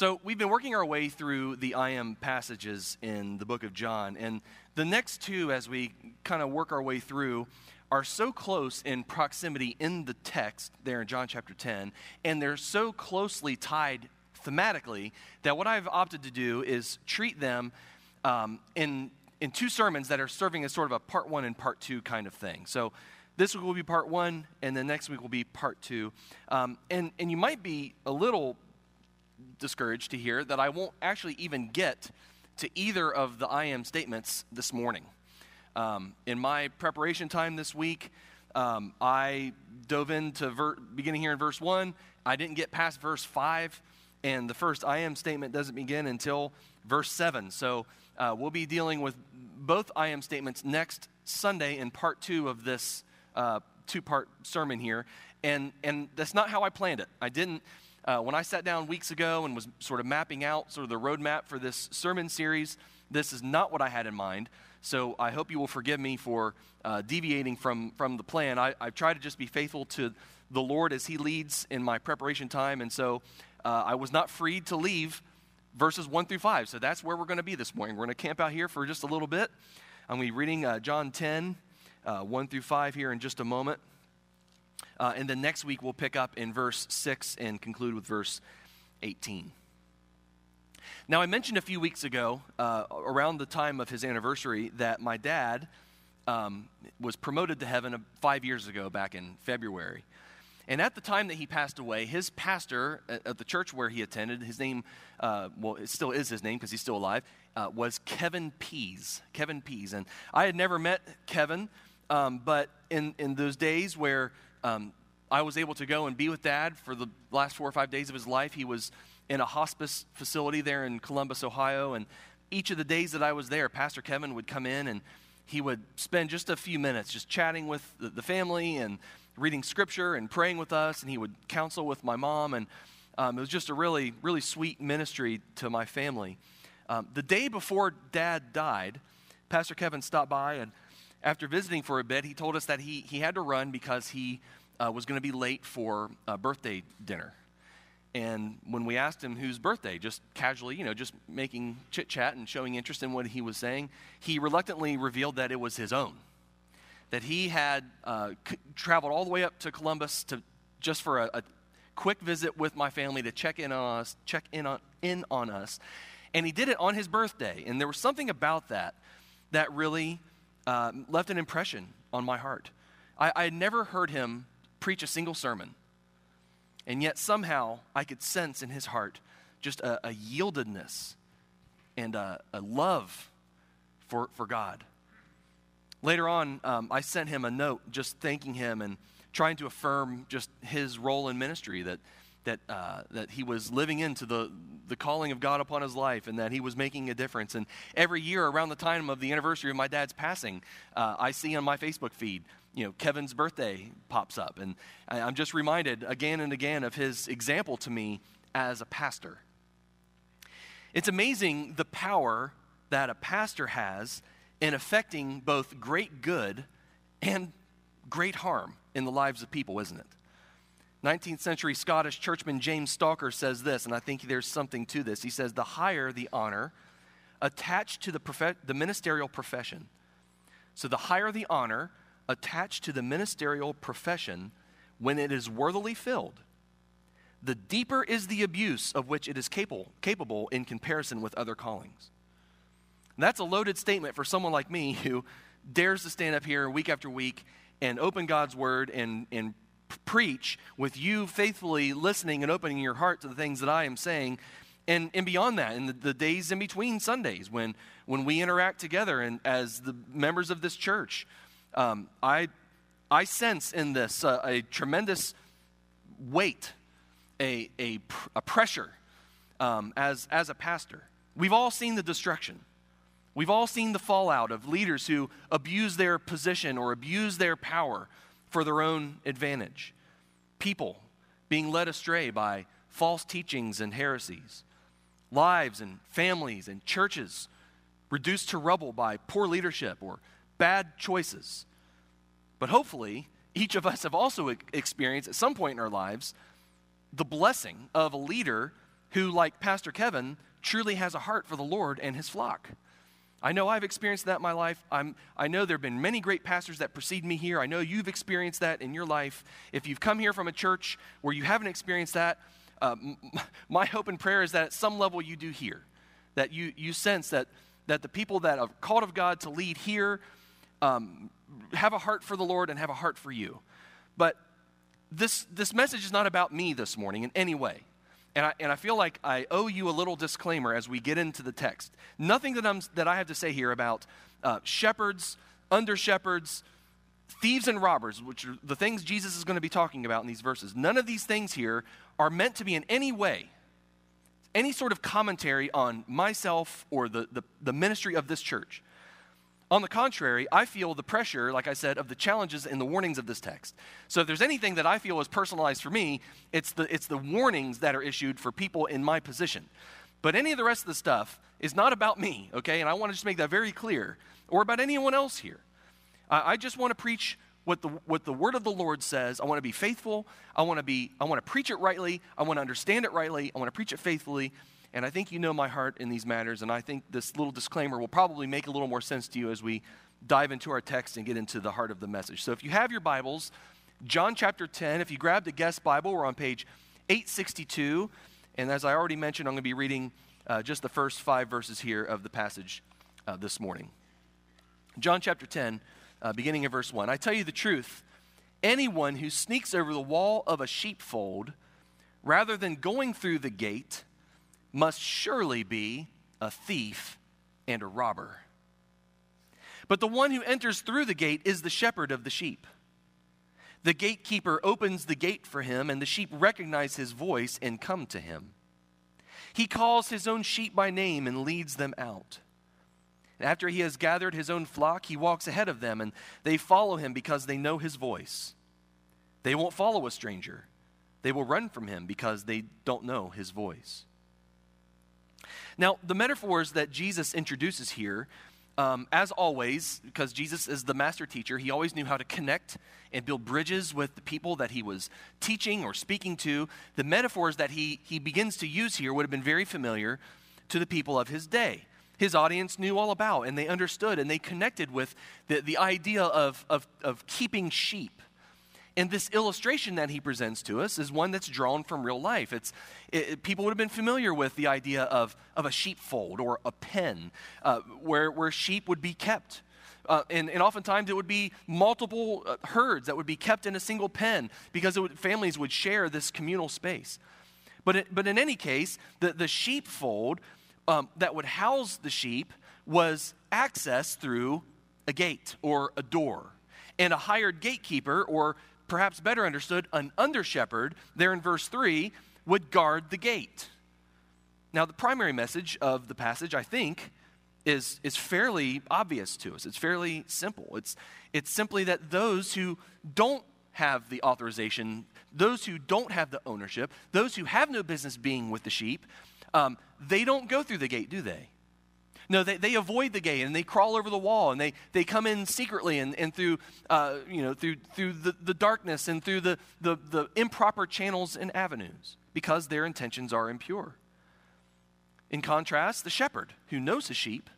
So, we've been working our way through the I am passages in the book of John. And the next two, as we kind of work our way through, are so close in proximity in the text there in John chapter 10, and they're so closely tied thematically that what I've opted to do is treat them um, in, in two sermons that are serving as sort of a part one and part two kind of thing. So this week will be part one, and the next week will be part two. Um, and, and you might be a little discouraged to hear that I won't actually even get to either of the I am statements this morning. Um, in my preparation time this week, um, I dove into ver- beginning here in verse 1. I didn't get past verse 5, and the first I am statement doesn't begin until verse 7. So uh, we'll be dealing with both I am statements next Sunday in part two of this uh, two part sermon here. And, and that's not how I planned it. I didn't. Uh, when I sat down weeks ago and was sort of mapping out sort of the roadmap for this sermon series, this is not what I had in mind. So I hope you will forgive me for uh, deviating from, from the plan. I, I've tried to just be faithful to the Lord as He leads in my preparation time. And so uh, I was not freed to leave verses 1 through 5. So that's where we're going to be this morning. We're going to camp out here for just a little bit. I'm going to be reading uh, John 10, uh, 1 through 5 here in just a moment. Uh, and then next week we'll pick up in verse 6 and conclude with verse 18. Now, I mentioned a few weeks ago, uh, around the time of his anniversary, that my dad um, was promoted to heaven five years ago, back in February. And at the time that he passed away, his pastor at the church where he attended, his name, uh, well, it still is his name because he's still alive, uh, was Kevin Pease. Kevin Pease. And I had never met Kevin, um, but in, in those days where um, I was able to go and be with dad for the last four or five days of his life, he was in a hospice facility there in Columbus, Ohio. And each of the days that I was there, Pastor Kevin would come in and he would spend just a few minutes just chatting with the, family and reading scripture and praying with us. And he would counsel with my mom. And um, it was just a really, really sweet ministry to my family. Um, the day before dad died, Pastor Kevin stopped by and after visiting for a bit, he told us that he, he had to run because he uh, was going to be late for a birthday dinner. And when we asked him whose birthday, just casually, you know, just making chit chat and showing interest in what he was saying, he reluctantly revealed that it was his own. That he had uh, c- traveled all the way up to Columbus to just for a, a, quick visit with my family to check in on us, check in on, in on us. And he did it on his birthday. And there was something about that that really uh, left an impression on my heart. I, I had never heard him preach a single sermon. And yet somehow I could sense in his heart just a, a yieldedness and a, a, love for, for God. Later on, um, I sent him a note just thanking him and trying to affirm just his role in ministry that, that, uh, that he was living into the, the calling of God upon his life and that he was making a difference. And every year around the time of the anniversary of my dad's passing, uh, I see on my Facebook feed you know, Kevin's birthday pops up. And I'm just reminded again and again of his example to me as a pastor. It's amazing the power that a pastor has in affecting both great good and great harm in the lives of people, isn't it? 19th century Scottish churchman James Stalker says this, and I think there's something to this. He says, The higher the honor attached to the, prof- the ministerial profession, so the higher the honor attached to the ministerial profession when it is worthily filled, the deeper is the abuse of which it is capable, capable in comparison with other callings. And that's a loaded statement for someone like me who dares to stand up here week after week and open God's word and, and preach with you faithfully listening and opening your heart to the things that I am saying. And, and beyond that, in the, the days in between Sundays when, when we interact together and as the members of this church, um, I, I sense in this uh, a tremendous weight, a, a, a pressure um, as, as a pastor. We've all seen the destruction. We've all seen the fallout of leaders who abuse their position or abuse their power for their own advantage. People being led astray by false teachings and heresies. Lives and families and churches reduced to rubble by poor leadership or bad choices. But hopefully, each of us have also experienced at some point in our lives the blessing of a leader who, like Pastor Kevin, truly has a heart for the Lord and his flock. I know I've experienced that in my life. I'm, I know there have been many great pastors that precede me here. I know you've experienced that in your life. If you've come here from a church where you haven't experienced that, uh, my hope and prayer is that at some level you do here. That you, you sense that, that the people that are called of God to lead here um, have a heart for the Lord and have a heart for you. But this, this message is not about me this morning in any way. And I, and I feel like I owe you a little disclaimer as we get into the text. Nothing that, I'm, that I have to say here about uh, shepherds, under shepherds, thieves, and robbers, which are the things Jesus is going to be talking about in these verses. None of these things here are meant to be in any way any sort of commentary on myself or the, the, the ministry of this church. On the contrary, I feel the pressure, like I said, of the challenges and the warnings of this text. So if there's anything that I feel is personalized for me, it's the, it's the warnings that are issued for people in my position. But any of the rest of the stuff is not about me, okay? And I want to just make that very clear, or about anyone else here. I, I just want to preach what the, what the word of the Lord says. I want to be faithful. I want to be, I want to preach it rightly. I want to understand it rightly. I want to preach it faithfully. And I think you know my heart in these matters, and I think this little disclaimer will probably make a little more sense to you as we dive into our text and get into the heart of the message. So if you have your Bibles, John chapter 10, if you grabbed a guest Bible, we're on page 862. And as I already mentioned, I'm going to be reading uh, just the first five verses here of the passage uh, this morning. John chapter 10, uh, beginning in verse 1. I tell you the truth anyone who sneaks over the wall of a sheepfold rather than going through the gate must surely be a thief and a robber. But the one who enters through the gate is the shepherd of the sheep. The gatekeeper opens the gate for him, and the sheep recognize his voice and come to him. He calls his own sheep by name and leads them out. after he has gathered his own flock, he walks ahead of them, and they follow him because they know his voice. They won't follow a stranger, they will run from him because they don't know his voice. Now, the metaphors that Jesus introduces here, um, as always, because Jesus is the master teacher, he always knew how to connect and build bridges with the people that he was teaching or speaking to. The metaphors that he, he begins to use here would have been very familiar to the people of his day. His audience knew all about, and they understood, and they connected with the, the idea of, of, of keeping sheep and this illustration that he presents to us is one that's drawn from real life. It's, it, people would have been familiar with the idea of, of a sheepfold or a pen uh, where, where sheep would be kept. Uh, and, and oftentimes it would be multiple uh, herds that would be kept in a single pen because would, families would share this communal space. But, it, but in any case, the, the sheepfold um, that would house the sheep was accessed through a gate or a door. And a hired gatekeeper or perhaps better understood, an under shepherd, there in verse 3, would guard the gate. Now, the primary message of the passage, I think, is, is fairly obvious to us. It's fairly simple. It's, it's simply that those who don't have the authorization, those who don't have the ownership, those who have no business being with the sheep, um, they don't go through the gate, do they? No, they, they avoid the gate and they crawl over the wall and they, they come in secretly and, and through, uh, you know, through, through the, the darkness and through the, the, the improper channels and avenues because their intentions are impure. In contrast, the shepherd who knows his sheep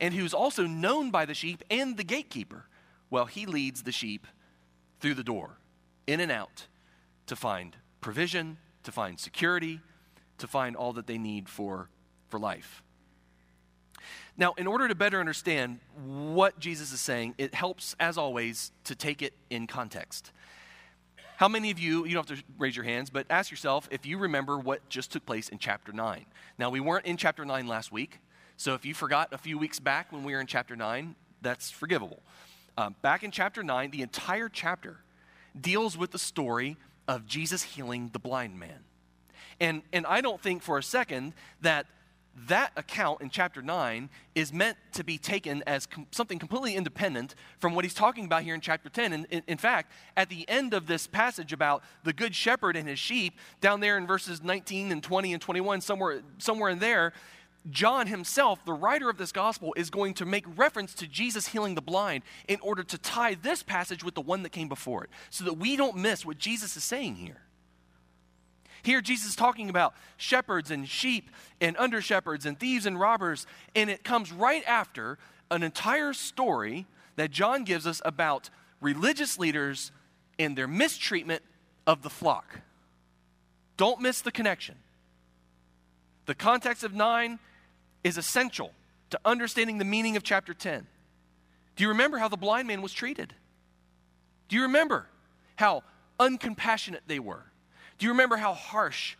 and who's also known by the sheep and the gatekeeper, well, he leads the sheep through the door, in and out, to find provision, to find security, to find all that they need for, for life. Now, in order to better understand what Jesus is saying, it helps, as always, to take it in context. How many of you, you don't have to raise your hands, but ask yourself if you remember what just took place in chapter 9. Now, we weren't in chapter 9 last week, so if you forgot a few weeks back when we were in chapter 9, that's forgivable. Um, back in chapter 9, the entire chapter deals with the story of Jesus healing the blind man. And, and I don't think for a second that that account in chapter 9 is meant to be taken as com- something completely independent from what he's talking about here in chapter 10. And in, in, fact, at the end of this passage about the good shepherd and his sheep, down there in verses 19 and 20 and 21, somewhere, somewhere in there, John himself, the writer of this gospel, is going to make reference to Jesus healing the blind in order to tie this passage with the one that came before it, so that we don't miss what Jesus is saying here. Here, Jesus is talking about shepherds and sheep and under shepherds and thieves and robbers, and it comes right after an entire story that John gives us about religious leaders and their mistreatment of the flock. Don't miss the connection. The context of 9 is essential to understanding the meaning of chapter 10. Do you remember how the blind man was treated? Do you remember how uncompassionate they were? Do you remember how harsh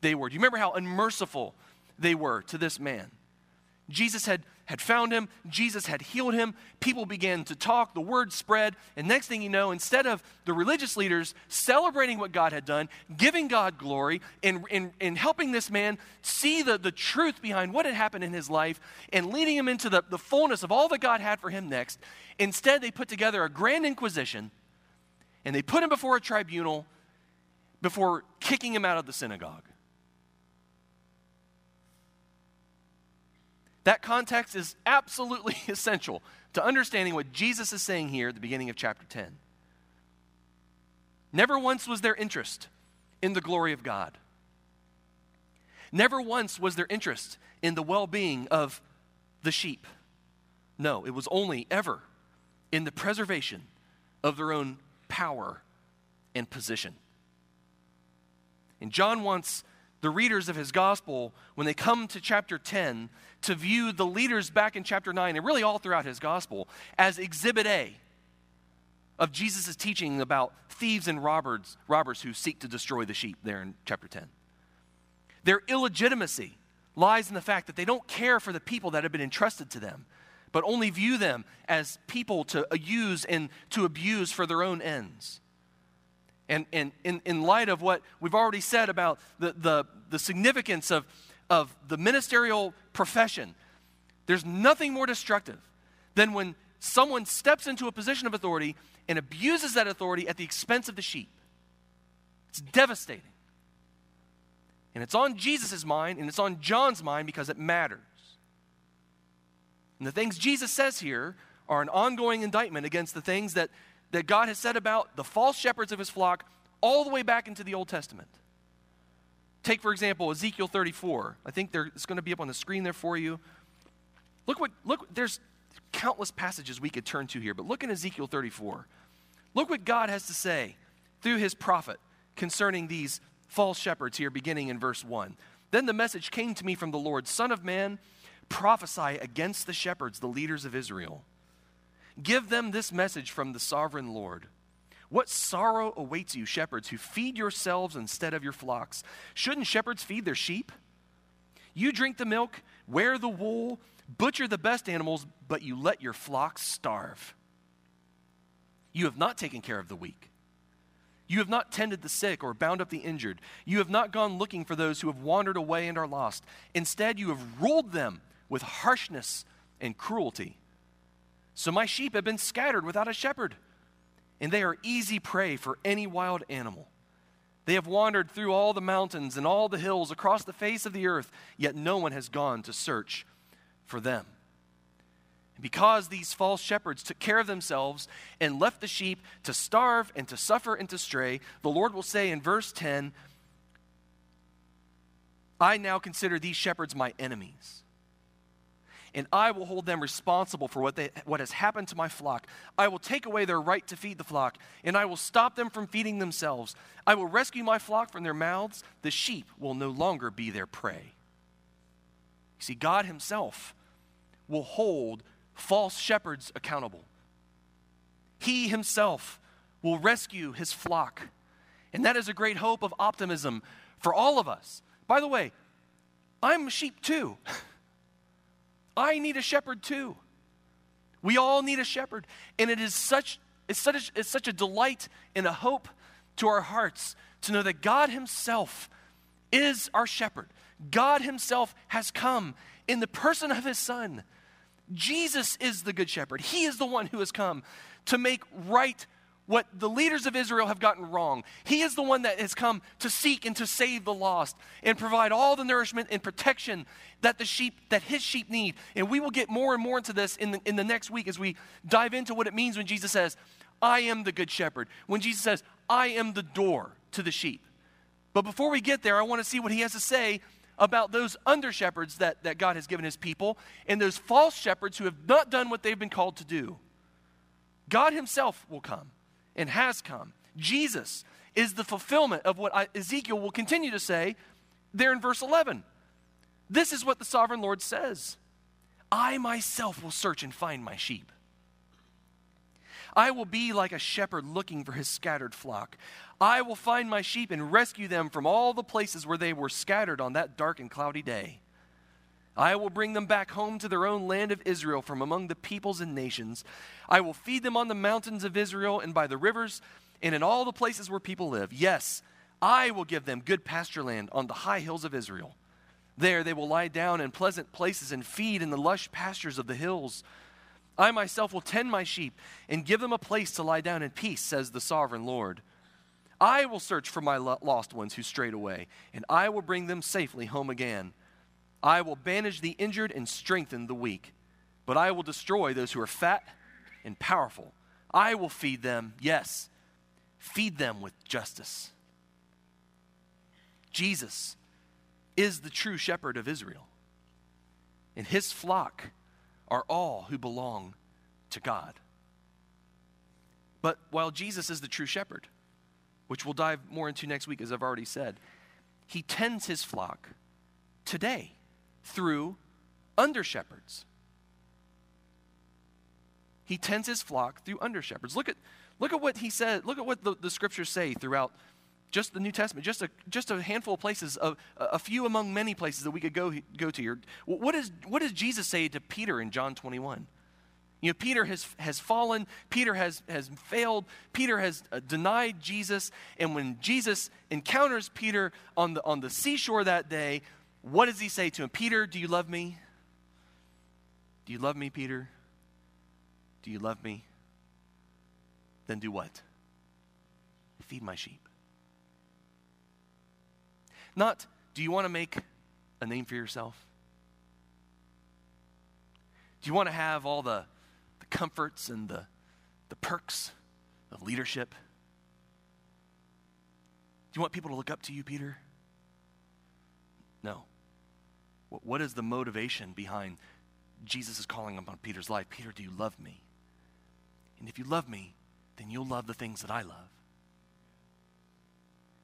they were? Do you remember how unmerciful they were to this man? Jesus had, had found him, Jesus had healed him, people began to talk, the word spread, and next thing you know, instead of the religious leaders celebrating what God had done, giving God glory, and, and, and helping this man see the, the truth behind what had happened in his life, and leading him into the, the fullness of all that God had for him next, instead they put together a grand inquisition, and they put him before a tribunal before kicking him out of the synagogue. That context is absolutely essential to understanding what Jesus is saying here at the beginning of chapter 10. Never once was there interest in the glory of God. Never once was there interest in the well being of the sheep. No, it was only ever in the preservation of their own power and position. And John wants the readers of his gospel, when they come to chapter 10, to view the leaders back in chapter 9 and really all throughout his gospel as exhibit A of Jesus' teaching about thieves and robbers, robbers who seek to destroy the sheep there in chapter 10. Their illegitimacy lies in the fact that they don't care for the people that have been entrusted to them, but only view them as people to use and to abuse for their own ends. And, and in, in light of what we've already said about the, the, the significance of, of the ministerial profession, there's nothing more destructive than when someone steps into a position of authority and abuses that authority at the expense of the sheep. It's devastating. And it's on Jesus' mind and it's on John's mind because it matters. And the things Jesus says here are an ongoing indictment against the things that that God has said about the false shepherds of his flock all the way back into the Old Testament. Take, for example, Ezekiel 34. I think it's going to be up on the screen there for you. Look what, look, there's countless passages we could turn to here, but look in Ezekiel 34. Look what God has to say through his prophet concerning these false shepherds here, beginning in verse 1. Then the message came to me from the Lord Son of man, prophesy against the shepherds, the leaders of Israel. Give them this message from the sovereign Lord. What sorrow awaits you, shepherds, who feed yourselves instead of your flocks? Shouldn't shepherds feed their sheep? You drink the milk, wear the wool, butcher the best animals, but you let your flocks starve. You have not taken care of the weak. You have not tended the sick or bound up the injured. You have not gone looking for those who have wandered away and are lost. Instead, you have ruled them with harshness and cruelty. So my sheep have been scattered without a shepherd, and they are easy prey for any wild animal. They have wandered through all the mountains and all the hills across the face of the earth, yet no one has gone to search for them. And because these false shepherds took care of themselves and left the sheep to starve and to suffer and to stray, the Lord will say in verse 10 I now consider these shepherds my enemies and I will hold them responsible for what, they, what has happened to my flock. I will take away their right to feed the flock, and I will stop them from feeding themselves. I will rescue my flock from their mouths. The sheep will no longer be their prey. You see, God Himself will hold false shepherds accountable. He Himself will rescue His flock. And that is a great hope of optimism for all of us. By the way, I'm a sheep too. I need a shepherd too. We all need a shepherd. And it is such, it's such, it's such a delight and a hope to our hearts to know that God Himself is our shepherd. God Himself has come in the person of His Son. Jesus is the good shepherd. He is the one who has come to make right what the leaders of Israel have gotten wrong. He is the one that has come to seek and to save the lost and provide all the nourishment and protection that the sheep that his sheep need. And we will get more and more into this in the, in the next week as we dive into what it means when Jesus says, "I am the good shepherd." When Jesus says, "I am the door to the sheep." But before we get there, I want to see what he has to say about those under shepherds that, that God has given his people and those false shepherds who have not done what they've been called to do. God himself will come and has come. Jesus is the fulfillment of what Ezekiel will continue to say there in verse 11. This is what the sovereign Lord says I myself will search and find my sheep. I will be like a shepherd looking for his scattered flock. I will find my sheep and rescue them from all the places where they were scattered on that dark and cloudy day. I will bring them back home to their own land of Israel from among the peoples and nations. I will feed them on the mountains of Israel and by the rivers and in all the places where people live. Yes, I will give them good pasture land on the high hills of Israel. There they will lie down in pleasant places and feed in the lush pastures of the hills. I myself will tend my sheep and give them a place to lie down in peace, says the sovereign Lord. I will search for my lost ones who strayed away, and I will bring them safely home again. I will bandage the injured and strengthen the weak, but I will destroy those who are fat and powerful. I will feed them, yes, feed them with justice. Jesus is the true shepherd of Israel, and his flock are all who belong to God. But while Jesus is the true shepherd, which we'll dive more into next week, as I've already said, he tends his flock today through under shepherds. He tends his flock through under shepherds. Look at, look at what he said, look at what the, the scriptures say throughout just the New Testament, just a, just a handful of places, a, a few among many places that we could go, go to here. What, is, what does Jesus say to Peter in John 21? You know, Peter has, has fallen, Peter has, has failed, Peter has uh, denied Jesus, and when Jesus encounters Peter on the, on the seashore that day, what does he say to him? Peter, do you love me? Do you love me, Peter? Do you love me? Then do what? Feed my sheep. Not, do you want to make a name for yourself? Do you want to have all the, the comforts and the, the perks of leadership? Do you want people to look up to you, Peter? No. What is the motivation behind Jesus' calling upon Peter's life? Peter, do you love me? And if you love me, then you'll love the things that I love.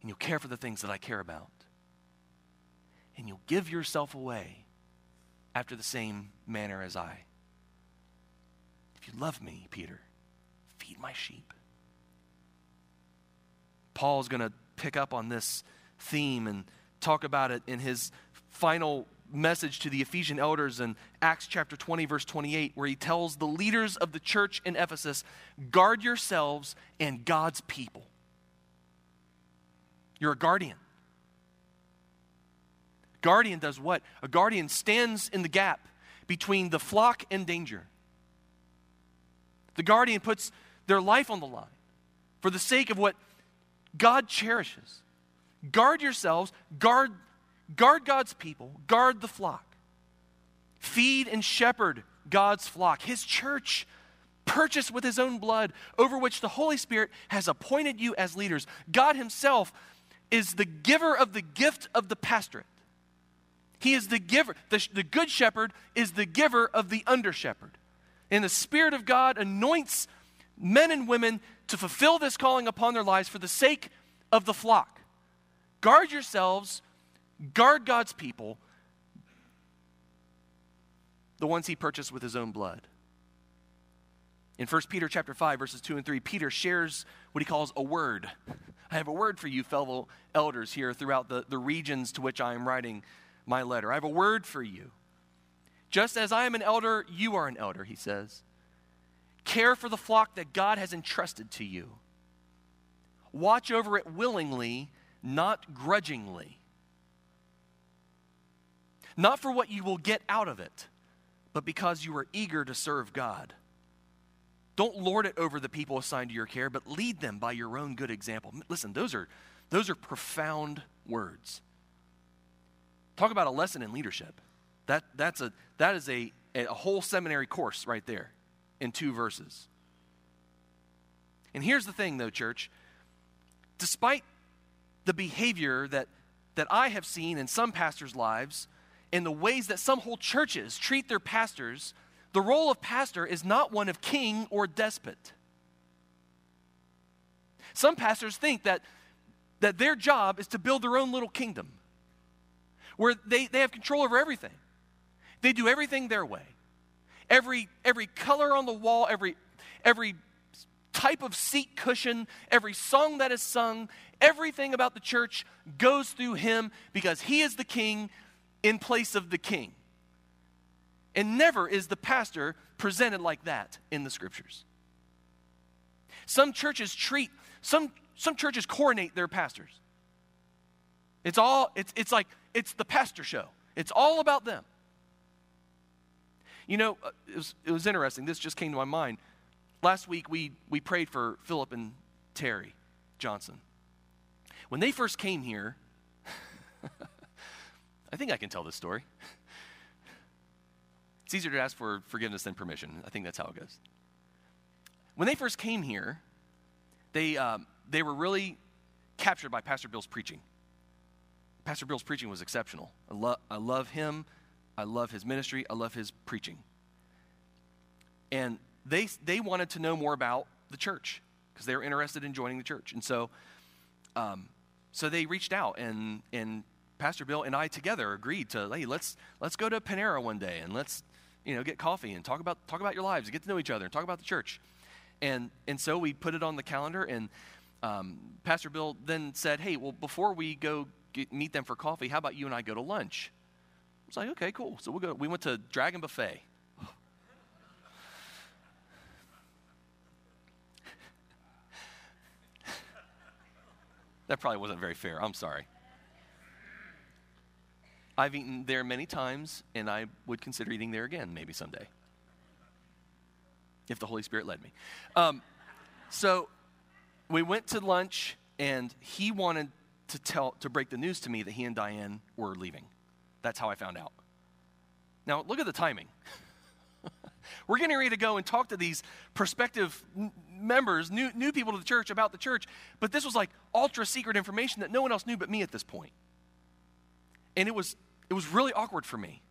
And you'll care for the things that I care about and you'll give yourself away after the same manner as I. If you love me, Peter, feed my sheep. Paul's going to pick up on this theme and talk about it in his final message to the Ephesian elders in Acts chapter 20, verse 28, where he tells the leaders of the church in Ephesus guard yourselves and God's people. You're a guardian. Guardian does what? A guardian stands in the gap between the flock and danger. The guardian puts their life on the line for the sake of what God cherishes. Guard yourselves, guard, guard God's people, guard the flock. Feed and shepherd God's flock, his church, purchased with his own blood, over which the Holy Spirit has appointed you as leaders. God himself is the giver of the gift of the pastorate. He is the giver. The, the good shepherd is the giver of the under shepherd. And the Spirit of God anoints men and women to fulfill this calling upon their lives for the sake of the flock. Guard yourselves, guard God's people, the ones he purchased with his own blood. In 1 Peter chapter 5 verses 2 and 3, Peter shares what he calls a word. I have a word for you fellow elders here throughout the, the regions to which I am writing my letter. I have a word for you. Just as I am an elder, you are an elder, he says. Care for the flock that God has entrusted to you. Watch over it willingly, not grudgingly. Not for what you will get out of it, but because you are eager to serve God. Don't lord it over the people assigned to your care, but lead them by your own good example. Listen, those are, those are profound words. Talk about a lesson in leadership. That, that's a, that is a, a whole seminary course right there in two verses. And here's the thing, though, church. Despite the behavior that, that I have seen in some pastors' lives and the ways that some whole churches treat their pastors, the role of pastor is not one of king or despot. Some pastors think that, that their job is to build their own little kingdom where they, they have control over everything. They do everything their way. Every, every color on the wall, every, every type of seat cushion, every song that is sung, everything about the church goes through him because he is the king in place of the king. And never is the pastor presented like that in the scriptures. Some churches treat, some, some churches coronate their pastors. It's all, it's, it's like, it's the pastor show. It's all about them. You know, uh, it was, it was interesting. This just came to my mind. Last week, we, we prayed for Philip and Terry Johnson. When they first came here, I think I can tell this story. It's easier to ask for forgiveness than permission. I think that's how it goes. When they first came here, they, um, they were really captured by Pastor Bill's preaching. Pastor Bill's preaching was exceptional. I, lo- I love him. I love his ministry. I love his preaching. And they, they wanted to know more about the church because they were interested in joining the church. And so, um, so they reached out, and, and Pastor Bill and I together agreed to, hey, let's, let's go to Panera one day and let's you know, get coffee and talk about, talk about your lives, and get to know each other, and talk about the church. And, and so we put it on the calendar, and um, Pastor Bill then said, hey, well, before we go get, meet them for coffee, how about you and I go to lunch? I was like, okay, cool. So we'll go, we went to Dragon Buffet. that probably wasn't very fair. I'm sorry. I've eaten there many times, and I would consider eating there again maybe someday. If the Holy Spirit led me. Um, so we went to lunch, and he wanted to tell to break the news to me that he and Diane were leaving. That's how I found out. Now look at the timing. We're getting ready to go and talk to these prospective members, new, new people to the church about the church, but this was like ultra secret information that no one else knew but me at this point. And it was it was really awkward for me.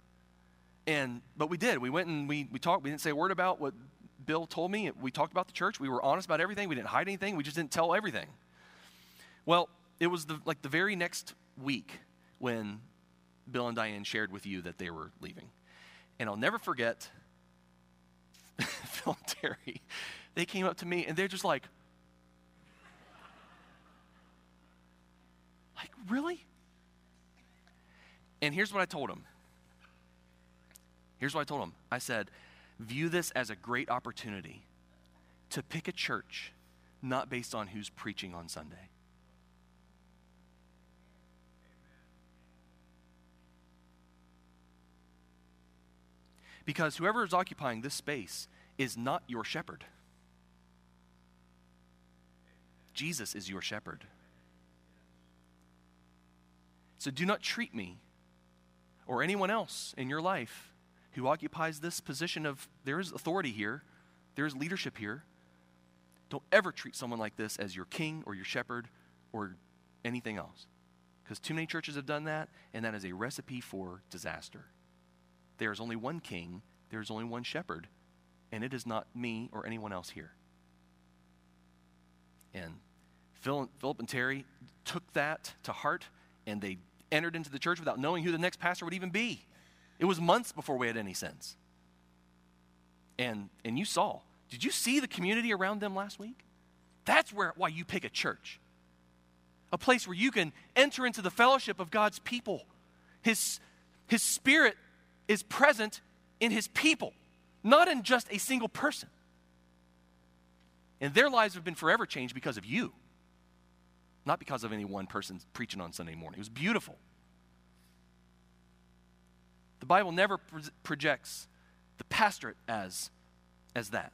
And but we did. We went and we we talked. We didn't say a word about what Bill told me. We talked about the church. We were honest about everything. We didn't hide anything. We just didn't tell everything. Well, it was the, like the very next week when Bill and Diane shared with you that they were leaving. And I'll never forget Phil and Terry. They came up to me and they're just like, really? And here's what I told him. Here's what I told him. I said, view this as a great opportunity to pick a church not based on who's preaching on Sunday. Because whoever is occupying this space is not your shepherd. Jesus is your shepherd. So do not treat me or anyone else in your life who occupies this position of there is authority here, there is leadership here. Don't ever treat someone like this as your king or your shepherd or anything else. Because too many churches have done that, and that is a recipe for disaster. There is only one king, there is only one shepherd, and it is not me or anyone else here. And Philip and Terry took that to heart, and they entered into the church without knowing who the next pastor would even be. It was months before we had any sense. And, and you saw. Did you see the community around them last week? That's where, why you pick a church. A place where you can enter into the fellowship of God's people. His, his spirit is present in his people, not in just a single person. And their lives have been forever changed because of you, not because of any one person preaching on Sunday morning. It was beautiful. The Bible never pro- projects the pastorate as, as that.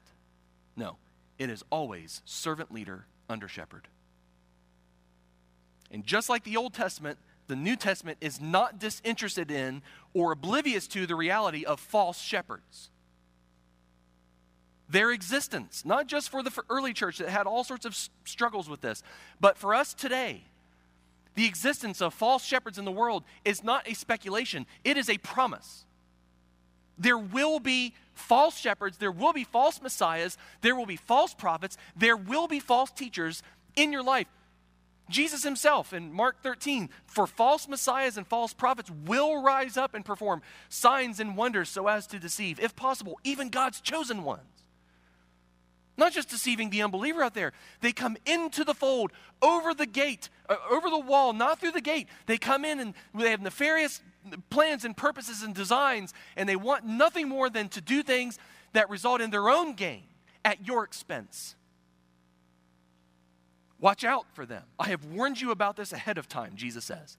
No, it is always servant leader under shepherd. And just like the Old Testament, the New Testament is not disinterested in or oblivious to the reality of false shepherds. Their existence, not just for the early church that had all sorts of struggles with this, but for us today, The existence of false shepherds in the world is not a speculation, it is a promise. There will be false shepherds, there will be false messiahs, there will be false prophets, there will be false teachers in your life. Jesus himself in Mark 13, for false messiahs and false prophets will rise up and perform signs and wonders so as to deceive, if possible, even God's chosen ones. Not just deceiving the unbeliever out there. They come into the fold, over the gate, uh, over the wall, not through the gate. They come in and they have nefarious plans and purposes and designs, and they want nothing more than to do things that result in their own gain at your expense. Watch out for them. I have warned you about this ahead of time, Jesus says.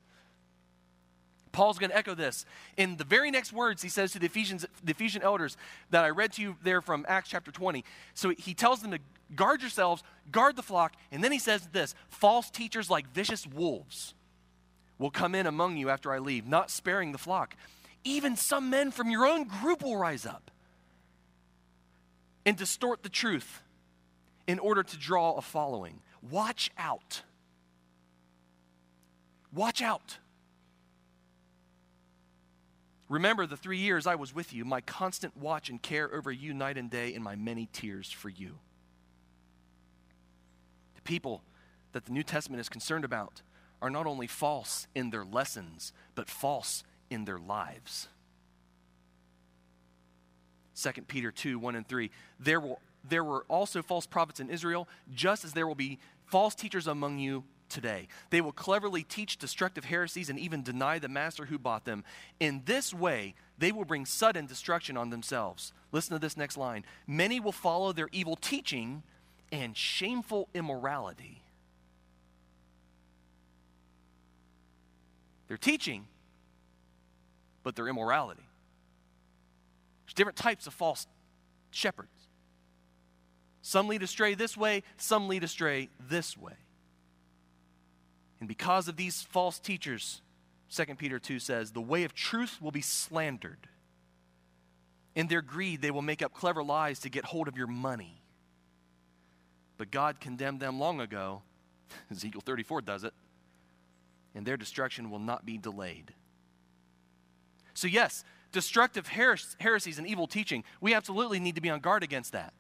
Paul's going to echo this. In the very next words, he says to the Ephesians, the Ephesian elders that I read to you there from Acts chapter 20. So he tells them to guard yourselves, guard the flock, and then he says this false teachers like vicious wolves will come in among you after I leave, not sparing the flock. Even some men from your own group will rise up and distort the truth in order to draw a following. Watch out. Watch out. Remember the three years I was with you, my constant watch and care over you night and day, and my many tears for you. The people that the New Testament is concerned about are not only false in their lessons, but false in their lives. 2 Peter 2 1 and 3. There, will, there were also false prophets in Israel, just as there will be false teachers among you today. They will cleverly teach destructive heresies and even deny the master who bought them. In this way, they will bring sudden destruction on themselves. Listen to this next line Many will follow their evil teaching and shameful immorality. They're teaching, but they're immorality. There's different types of false shepherds. Some lead astray this way, some lead astray this way. And because of these false teachers, 2 Peter 2 says, the way of truth will be slandered. In their greed, they will make up clever lies to get hold of your money. But God condemned them long ago. Ezekiel 34 does it. And their destruction will not be delayed. So, yes, destructive heres- heresies and evil teaching, we absolutely need to be on guard against that.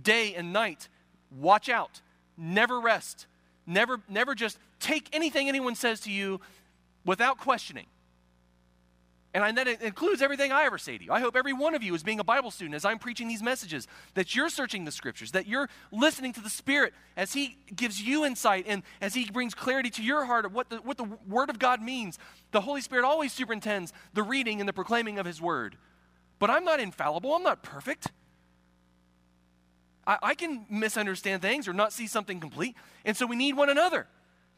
Day and night, watch out, never rest, Never, never just take anything anyone says to you without questioning. And that includes everything I ever say to you. I hope every one of you is being a Bible student as I'm preaching these messages, that you're searching the scriptures, that you're listening to the Spirit as He gives you insight and as He brings clarity to your heart of what the, what the Word of God means. The Holy Spirit always superintends the reading and the proclaiming of His Word. But I'm not infallible, I'm not perfect. I, I can misunderstand things or not see something complete. And so we need one another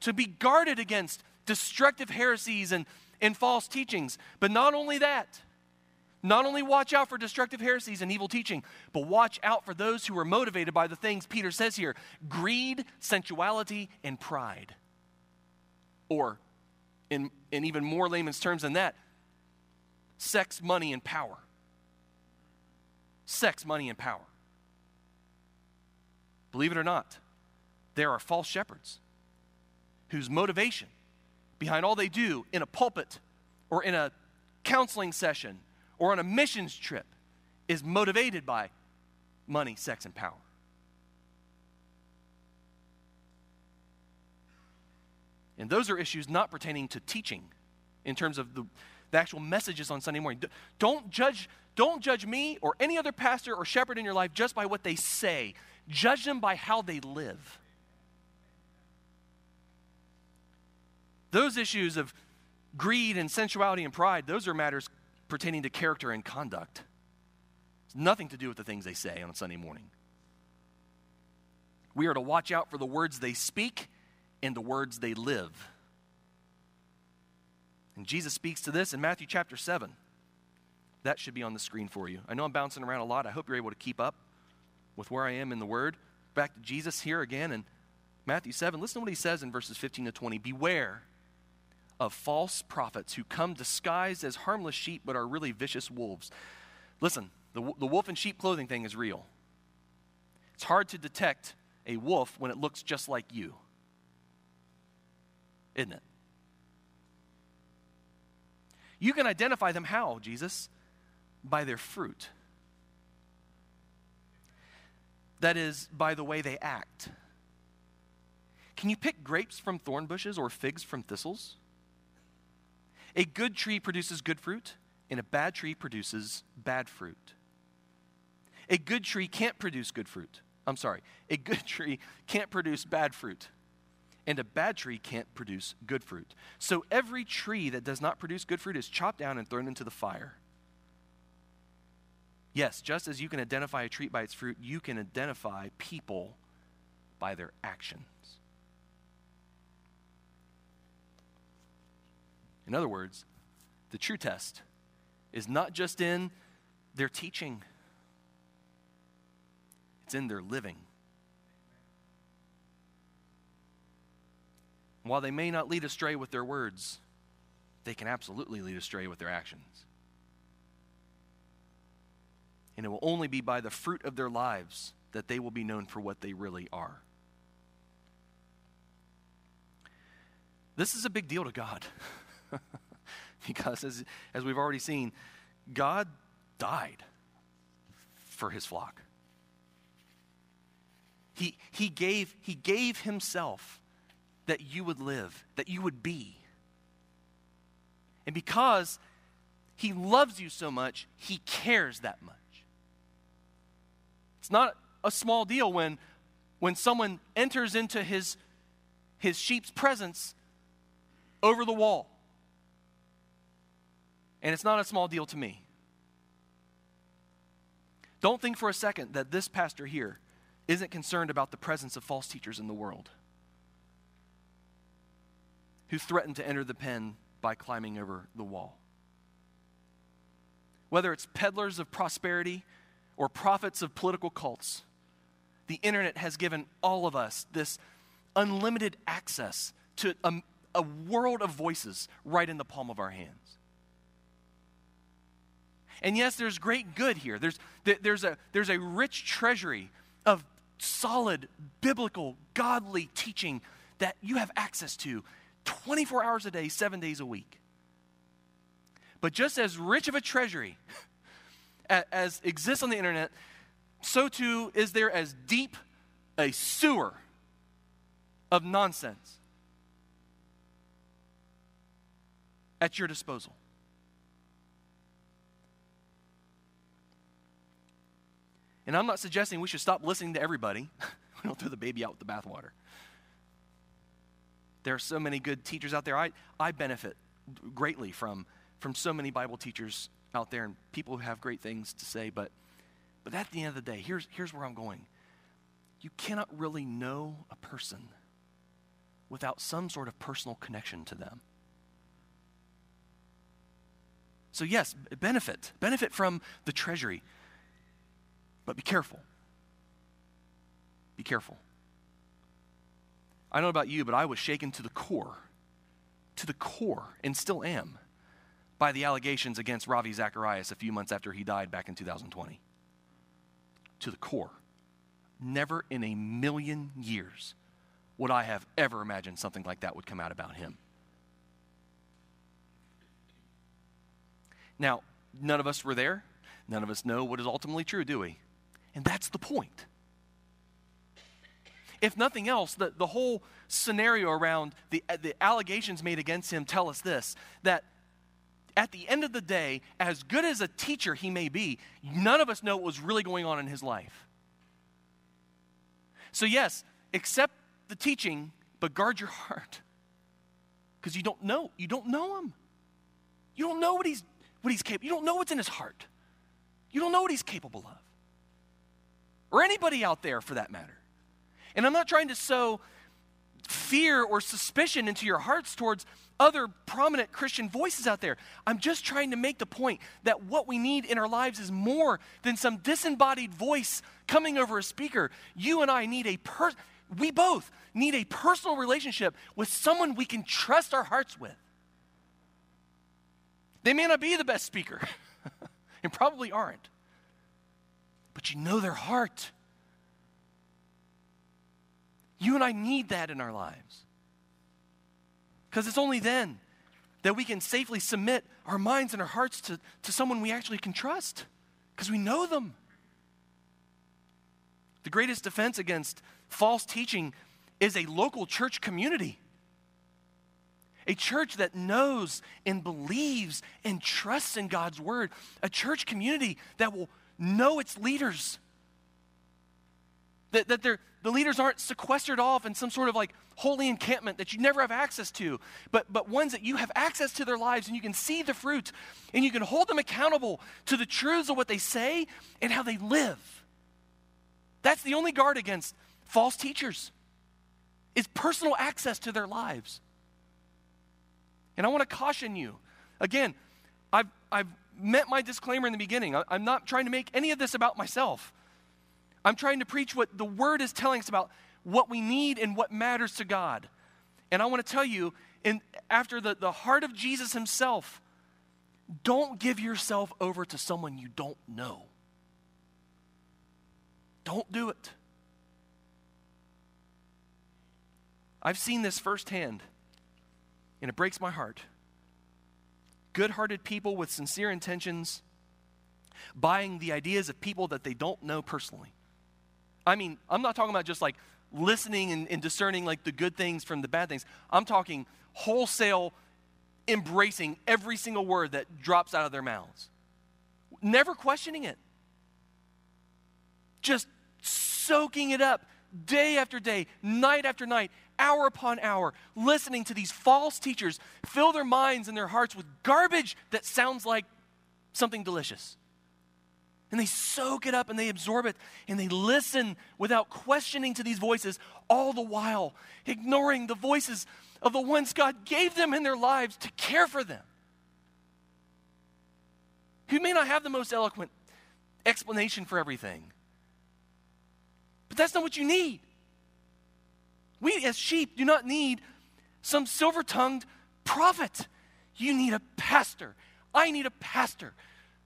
to be guarded against destructive heresies and, and false teachings. But not only that, not only watch out for destructive heresies and evil teaching, but watch out for those who are motivated by the things Peter says here greed, sensuality, and pride. Or, in, in even more layman's terms than that, sex, money, and power. Sex, money, and power. Believe it or not, there are false shepherds whose motivation behind all they do in a pulpit or in a counseling session or on a missions trip is motivated by money, sex, and power. And those are issues not pertaining to teaching in terms of the, the actual messages on Sunday morning. Don't judge, don't judge me or any other pastor or shepherd in your life just by what they say. Judge them by how they live. Those issues of greed and sensuality and pride, those are matters pertaining to character and conduct. It's nothing to do with the things they say on a Sunday morning. We are to watch out for the words they speak and the words they live. And Jesus speaks to this in Matthew chapter 7. That should be on the screen for you. I know I'm bouncing around a lot. I hope you're able to keep up with where I am in the Word. Back to Jesus here again in Matthew 7. Listen to what he says in verses 15 to 20. Beware of false prophets who come disguised as harmless sheep but are really vicious wolves. Listen, the, the wolf in sheep clothing thing is real. It's hard to detect a wolf when it looks just like you. isn't it? You can identify them how, Jesus? By their fruit. That is, by the way they act. Can you pick grapes from thorn bushes or figs from thistles? A good tree produces good fruit, and a bad tree produces bad fruit. A good tree can't produce good fruit. I'm sorry, a good tree can't produce bad fruit, and a bad tree can't produce good fruit. So every tree that does not produce good fruit is chopped down and thrown into the fire. Yes, just as you can identify a tree by its fruit, you can identify people by their actions. In other words, the true test is not just in their teaching, it's in their living. While they may not lead astray with their words, they can absolutely lead astray with their actions. And it will only be by the fruit of their lives that they will be known for what they really are. This is a big deal to God. because, as, as we've already seen, God died for his flock. He, he, gave, he gave himself that you would live, that you would be. And because he loves you so much, he cares that much. It's not a small deal when, when someone enters into his, his sheep's presence over the wall. And it's not a small deal to me. Don't think for a second that this pastor here isn't concerned about the presence of false teachers in the world who threaten to enter the pen by climbing over the wall. Whether it's peddlers of prosperity or prophets of political cults, the internet has given all of us this unlimited access to a, a world of voices right in the palm of our hands. And yes, there's great good here. There's, there's, a, there's a rich treasury of solid, biblical, godly teaching that you have access to 24 hours a day, seven days a week. But just as rich of a treasury as exists on the internet, so too is there as deep a sewer of nonsense at your disposal. And I'm not suggesting we should stop listening to everybody. we don't throw the baby out with the bathwater. There are so many good teachers out there. I, I benefit greatly from, from so many Bible teachers out there and people who have great things to say. But, but at the end of the day, here's, here's where I'm going. You cannot really know a person without some sort of personal connection to them. So, yes, benefit. Benefit from the treasury. But be careful. Be careful. I don't know about you, but I was shaken to the core, to the core, and still am, by the allegations against Ravi Zacharias a few months after he died back in 2020. To the core. Never in a million years would I have ever imagined something like that would come out about him. Now, none of us were there. None of us know what is ultimately true, do we? And that's the point. If nothing else, the, the whole scenario around the, the allegations made against him tell us this that at the end of the day, as good as a teacher he may be, none of us know what was really going on in his life. So, yes, accept the teaching, but guard your heart. Because you don't know. You don't know him. You don't know what he's, what he's capable You don't know what's in his heart. You don't know what he's capable of or anybody out there for that matter. And I'm not trying to sow fear or suspicion into your hearts towards other prominent Christian voices out there. I'm just trying to make the point that what we need in our lives is more than some disembodied voice coming over a speaker. You and I need a per we both need a personal relationship with someone we can trust our hearts with. They may not be the best speaker, and probably aren't but you know their heart. You and I need that in our lives. Because it's only then that we can safely submit our minds and our hearts to, to someone we actually can trust because we know them. The greatest defense against false teaching is a local church community. A church that knows and believes and trusts in God's word. A church community that will know its leaders. That, that the leaders aren't sequestered off in some sort of like holy encampment that you never have access to, but, but ones that you have access to their lives and you can see the fruit and you can hold them accountable to the truths of what they say and how they live. That's the only guard against false teachers is personal access to their lives. And I want to caution you. Again, I've, I've met my disclaimer in the beginning. I, I'm not trying to make any of this about myself. I'm trying to preach what the Word is telling us about what we need and what matters to God. And I want to tell you, in, after the, the heart of Jesus Himself, don't give yourself over to someone you don't know. Don't do it. I've seen this firsthand, and it breaks my heart. Good hearted people with sincere intentions buying the ideas of people that they don't know personally. I mean, I'm not talking about just like listening and, and discerning like the good things from the bad things. I'm talking wholesale embracing every single word that drops out of their mouths, never questioning it, just soaking it up day after day, night after night, hour upon hour, listening to these false teachers fill their minds and their hearts with garbage that sounds like something delicious. And they soak it up and they absorb it and they listen without questioning to these voices, all the while ignoring the voices of the ones God gave them in their lives to care for them. Who may not have the most eloquent explanation for everything, but that's not what you need. We, as sheep, do not need some silver tongued prophet. You need a pastor. I need a pastor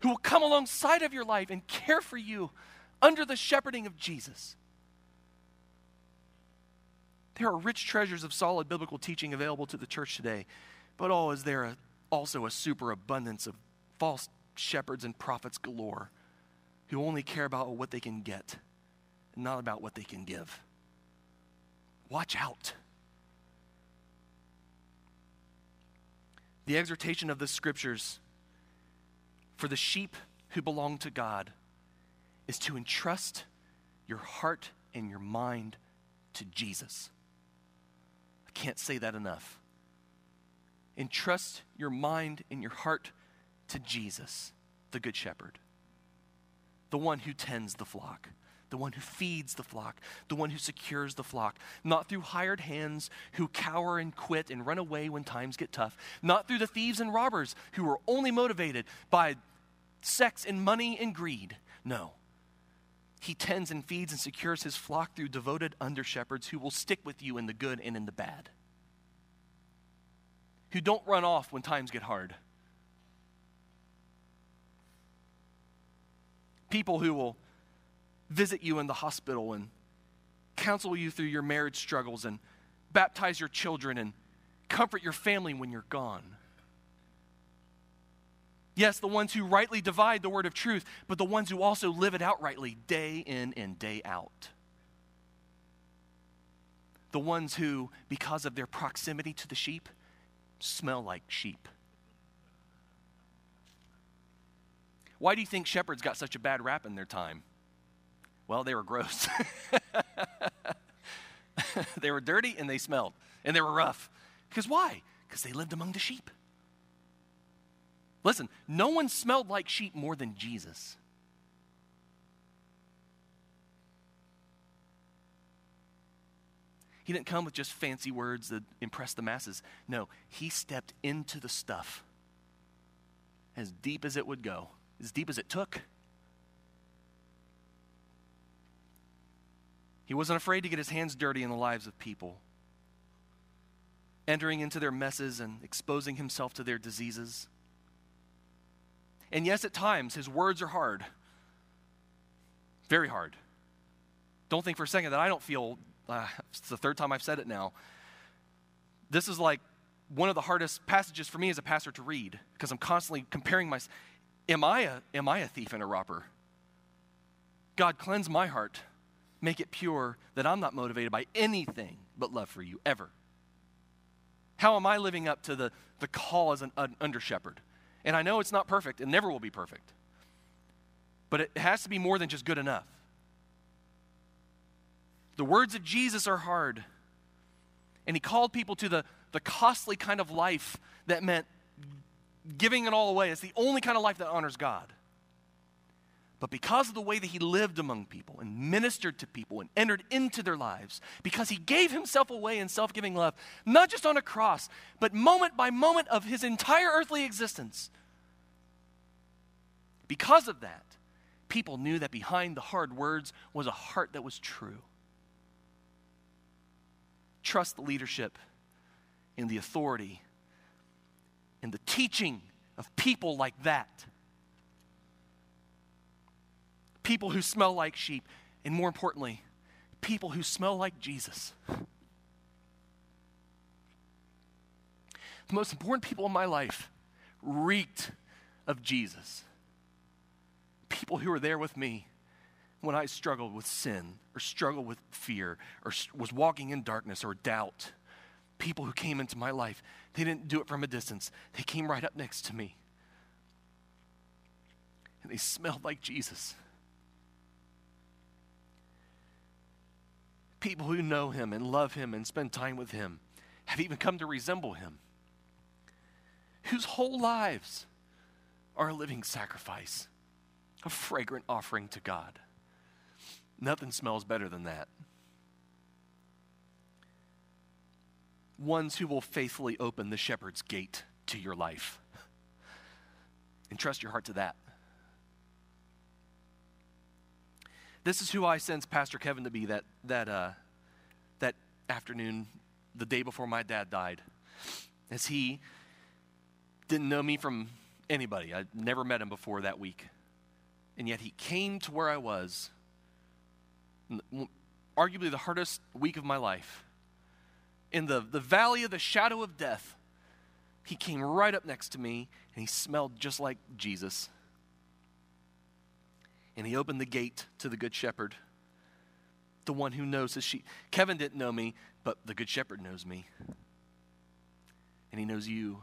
who will come alongside of your life and care for you under the shepherding of Jesus. There are rich treasures of solid biblical teaching available to the church today, but oh, is there a, also a superabundance of false shepherds and prophets galore who only care about what they can get, not about what they can give. Watch out. The exhortation of the scriptures for the sheep who belong to God is to entrust your heart and your mind to Jesus. I can't say that enough. Entrust your mind and your heart to Jesus, the Good Shepherd, the one who tends the flock the one who feeds the flock, the one who secures the flock, not through hired hands who cower and quit and run away when times get tough, not through the thieves and robbers who are only motivated by sex and money and greed. No. He tends and feeds and secures his flock through devoted under shepherds who will stick with you in the good and in the bad, who don't run off when times get hard. People who will visit you in the hospital and counsel you through your marriage struggles and baptize your children and comfort your family when you're gone. Yes, the ones who rightly divide the word of truth, but the ones who also live it out rightly day in and day out. The ones who, because of their proximity to the sheep, smell like sheep. Why do you think shepherds got such a bad rap in their time? Well, they were gross. they were dirty and they smelled and they were rough. Because why? Because they lived among the sheep. Listen, no one smelled like sheep more than Jesus. He didn't come with just fancy words that impressed the masses. No, he stepped into the stuff as deep as it would go, as deep as it took. He wasn't afraid to get his hands dirty in the lives of people, entering into their messes and exposing himself to their diseases. And yes, at times, his words are hard. Very hard. Don't think for a second that I don't feel, uh, it's the third time I've said it now. This is like one of the hardest passages for me as a pastor to read because I'm constantly comparing myself. Am I a, am I a thief and a robber? God, cleanse my heart, make it pure, that I'm not motivated by anything but love for you ever. How am I living up to the, the call as an, an under shepherd? And I know it's not perfect, it never will be perfect. But it has to be more than just good enough. The words of Jesus are hard. And he called people to the, the costly kind of life that meant giving it all away. It's the only kind of life that honors God. But because of the way that he lived among people and ministered to people and entered into their lives, because he gave himself away in self giving love, not just on a cross, but moment by moment of his entire earthly existence, because of that, people knew that behind the hard words was a heart that was true. Trust the leadership in the authority in the teaching of people like that. People who smell like sheep, and more importantly, people who smell like Jesus. The most important people in my life reeked of Jesus. People who were there with me when I struggled with sin or struggled with fear or was walking in darkness or doubt. People who came into my life, they didn't do it from a distance, they came right up next to me. And they smelled like Jesus. People who know him and love him and spend time with him have even come to resemble him, whose whole lives are a living sacrifice, a fragrant offering to God. Nothing smells better than that. Ones who will faithfully open the shepherd's gate to your life. Entrust your heart to that. This is who I sense Pastor Kevin to be that, that, uh, that afternoon, the day before my dad died. As he didn't know me from anybody, I'd never met him before that week. And yet he came to where I was arguably the hardest week of my life. In the, the valley of the shadow of death, he came right up next to me and he smelled just like Jesus. And he opened the gate to the Good Shepherd, the one who knows his sheep. Kevin didn't know me, but the Good Shepherd knows me. And he knows you.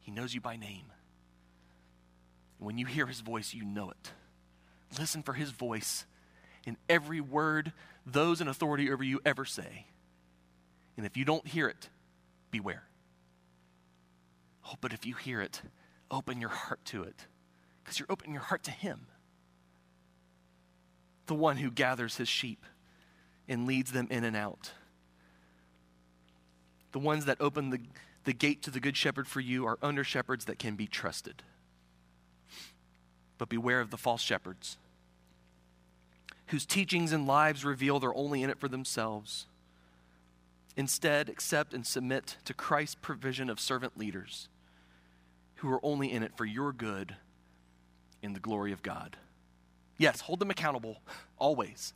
He knows you by name. And when you hear his voice, you know it. Listen for his voice in every word those in authority over you ever say. And if you don't hear it, beware. Oh, but if you hear it, open your heart to it because you're opening your heart to Him, the one who gathers His sheep and leads them in and out. The ones that open the, the gate to the Good Shepherd for you are under shepherds that can be trusted. But beware of the false shepherds whose teachings and lives reveal they're only in it for themselves. Instead, accept and submit to Christ's provision of servant leaders who are only in it for your good in the glory of God. Yes, hold them accountable always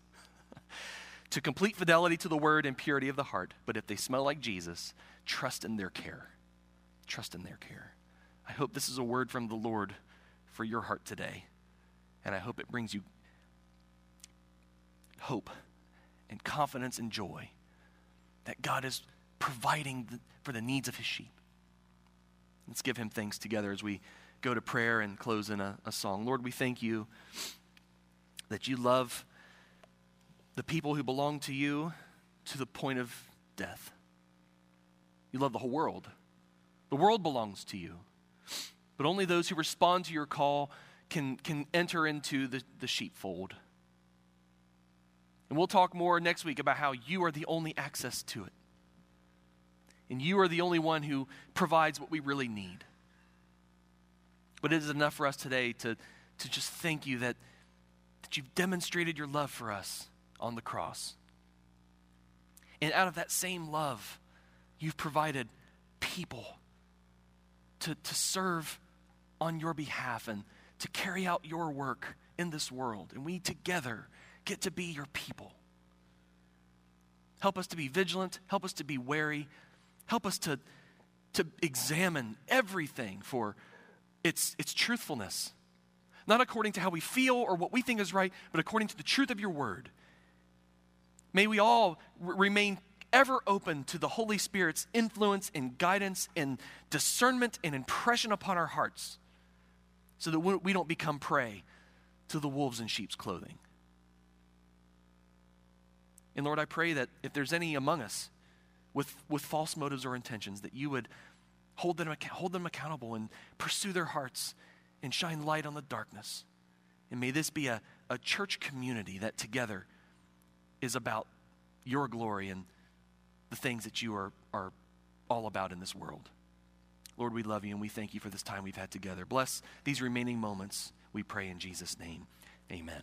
to complete fidelity to the word and purity of the heart. But if they smell like Jesus, trust in their care. Trust in their care. I hope this is a word from the Lord for your heart today. And I hope it brings you hope and confidence and joy that God is providing for the needs of his sheep. Let's give him thanks together as we go to prayer and close in a, a song. Lord, we thank you that you love the people who belong to you to the point of death. You love the whole world. The world belongs to you. But only those who respond to your call can, can enter into the, the sheepfold. And we'll talk more next week about how you are the only access to it. And you are the only one who provides what we really need. But it is enough for us today to, to just thank you that, that you've demonstrated your love for us on the cross. And out of that same love, you've provided people to, to serve on your behalf and to carry out your work in this world. And we together get to be your people. Help us to be vigilant. Help us to be wary. Help us to, to examine everything for its, its truthfulness. Not according to how we feel or what we think is right, but according to the truth of your word. May we all r- remain ever open to the Holy Spirit's influence and guidance and discernment and impression upon our hearts so that we don't become prey to the wolves in sheep's clothing. And Lord, I pray that if there's any among us with, with false motives or intentions, that you would hold them, hold them accountable and pursue their hearts and shine light on the darkness. And may this be a, a church community that together is about your glory and the things that you are, are all about in this world. Lord, we love you and we thank you for this time we've had together. Bless these remaining moments, we pray in Jesus' name. Amen.